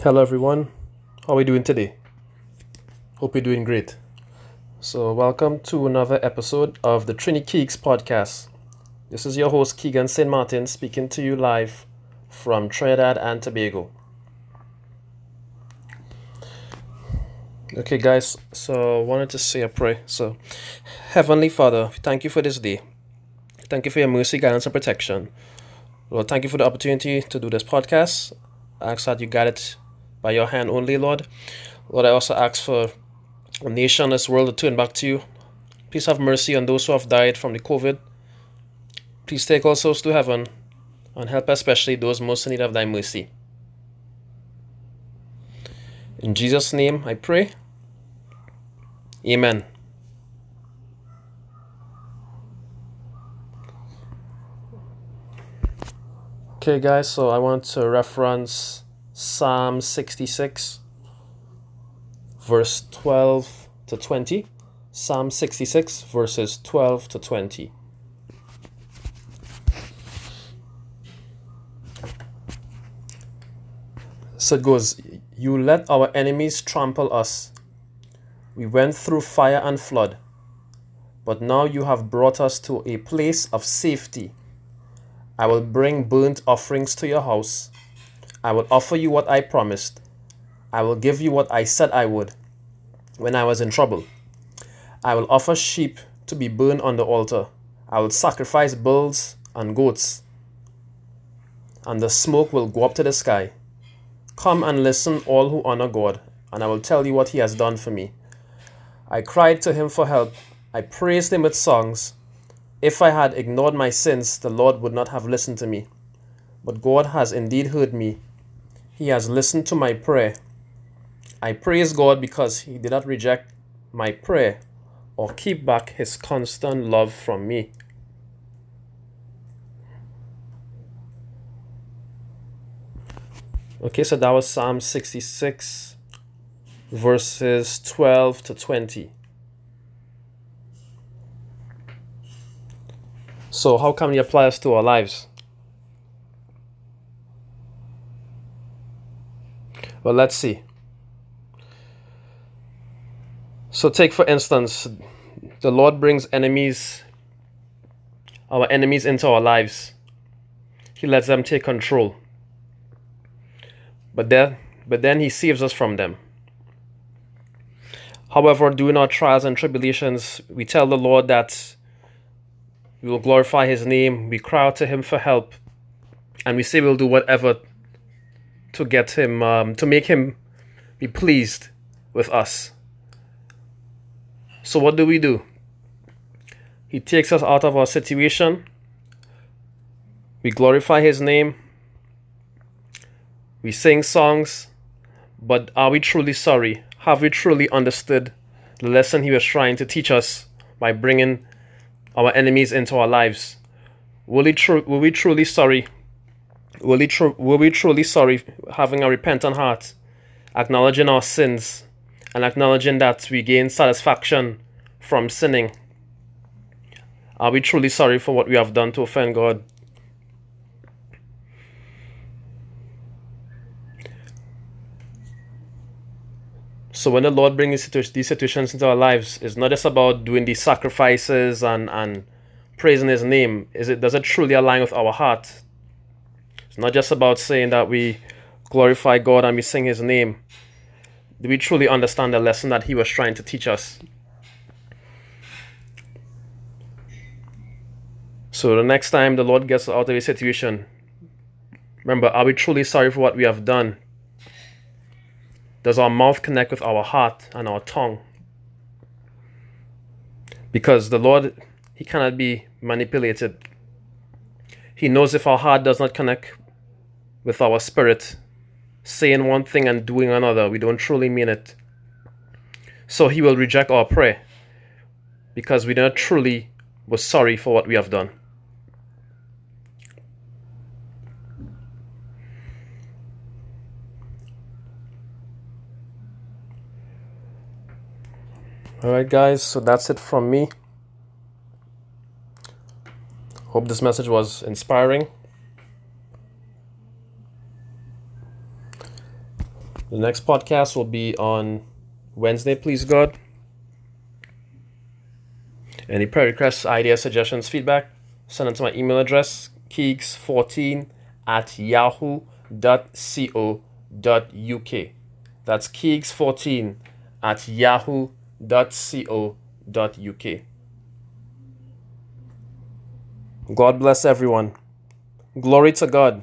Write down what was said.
Hello, everyone. How are we doing today? Hope you're doing great. So, welcome to another episode of the Trini Keeks podcast. This is your host, Keegan St. Martin, speaking to you live from Trinidad and Tobago. Okay, guys, so I wanted to say a prayer. So, Heavenly Father, thank you for this day. Thank you for your mercy, guidance, and protection. Lord, thank you for the opportunity to do this podcast. I ask that you guide it by your hand only, Lord. Lord, I also ask for a nation, this world to turn back to you. Please have mercy on those who have died from the COVID. Please take all souls to heaven and help especially those most in need of thy mercy. In Jesus' name I pray. Amen. Okay, guys, so I want to reference Psalm 66, verse 12 to 20. Psalm 66, verses 12 to 20. So it goes, You let our enemies trample us. We went through fire and flood, but now you have brought us to a place of safety. I will bring burnt offerings to your house. I will offer you what I promised. I will give you what I said I would when I was in trouble. I will offer sheep to be burned on the altar. I will sacrifice bulls and goats, and the smoke will go up to the sky. Come and listen, all who honor God, and I will tell you what He has done for me. I cried to Him for help. I praised Him with songs. If I had ignored my sins, the Lord would not have listened to me. But God has indeed heard me. He has listened to my prayer. I praise God because He did not reject my prayer or keep back His constant love from me. Okay, so that was Psalm 66, verses 12 to 20. So, how can we apply this to our lives? Well, let's see. So, take for instance, the Lord brings enemies, our enemies, into our lives. He lets them take control. But then, but then He saves us from them. However, during our trials and tribulations, we tell the Lord that we will glorify His name, we cry out to Him for help, and we say we'll do whatever to get Him, um, to make Him be pleased with us. So, what do we do? He takes us out of our situation. We glorify His name. We sing songs. But are we truly sorry? Have we truly understood the lesson He was trying to teach us by bringing our enemies into our lives? Will we, tru- will we truly sorry? Will will we truly sorry having a repentant heart, acknowledging our sins, and acknowledging that we gain satisfaction from sinning? Are we truly sorry for what we have done to offend God? So when the Lord brings these situations into our lives, it's not just about doing these sacrifices and, and praising His name. Is it does it truly align with our heart? It's not just about saying that we glorify God and we sing His name. Do we truly understand the lesson that He was trying to teach us? So the next time the Lord gets out of a situation, remember, are we truly sorry for what we have done? Does our mouth connect with our heart and our tongue? Because the Lord, He cannot be manipulated. He knows if our heart does not connect with our spirit, saying one thing and doing another, we don't truly mean it. So He will reject our prayer because we don't truly were sorry for what we have done. Alright, guys, so that's it from me. Hope this message was inspiring. The next podcast will be on Wednesday, please God. Any prayer requests, ideas, suggestions, feedback, send it to my email address, keeks14 at yahoo.co.uk. That's keeks14 at yahoo.co.uk. God bless everyone. Glory to God.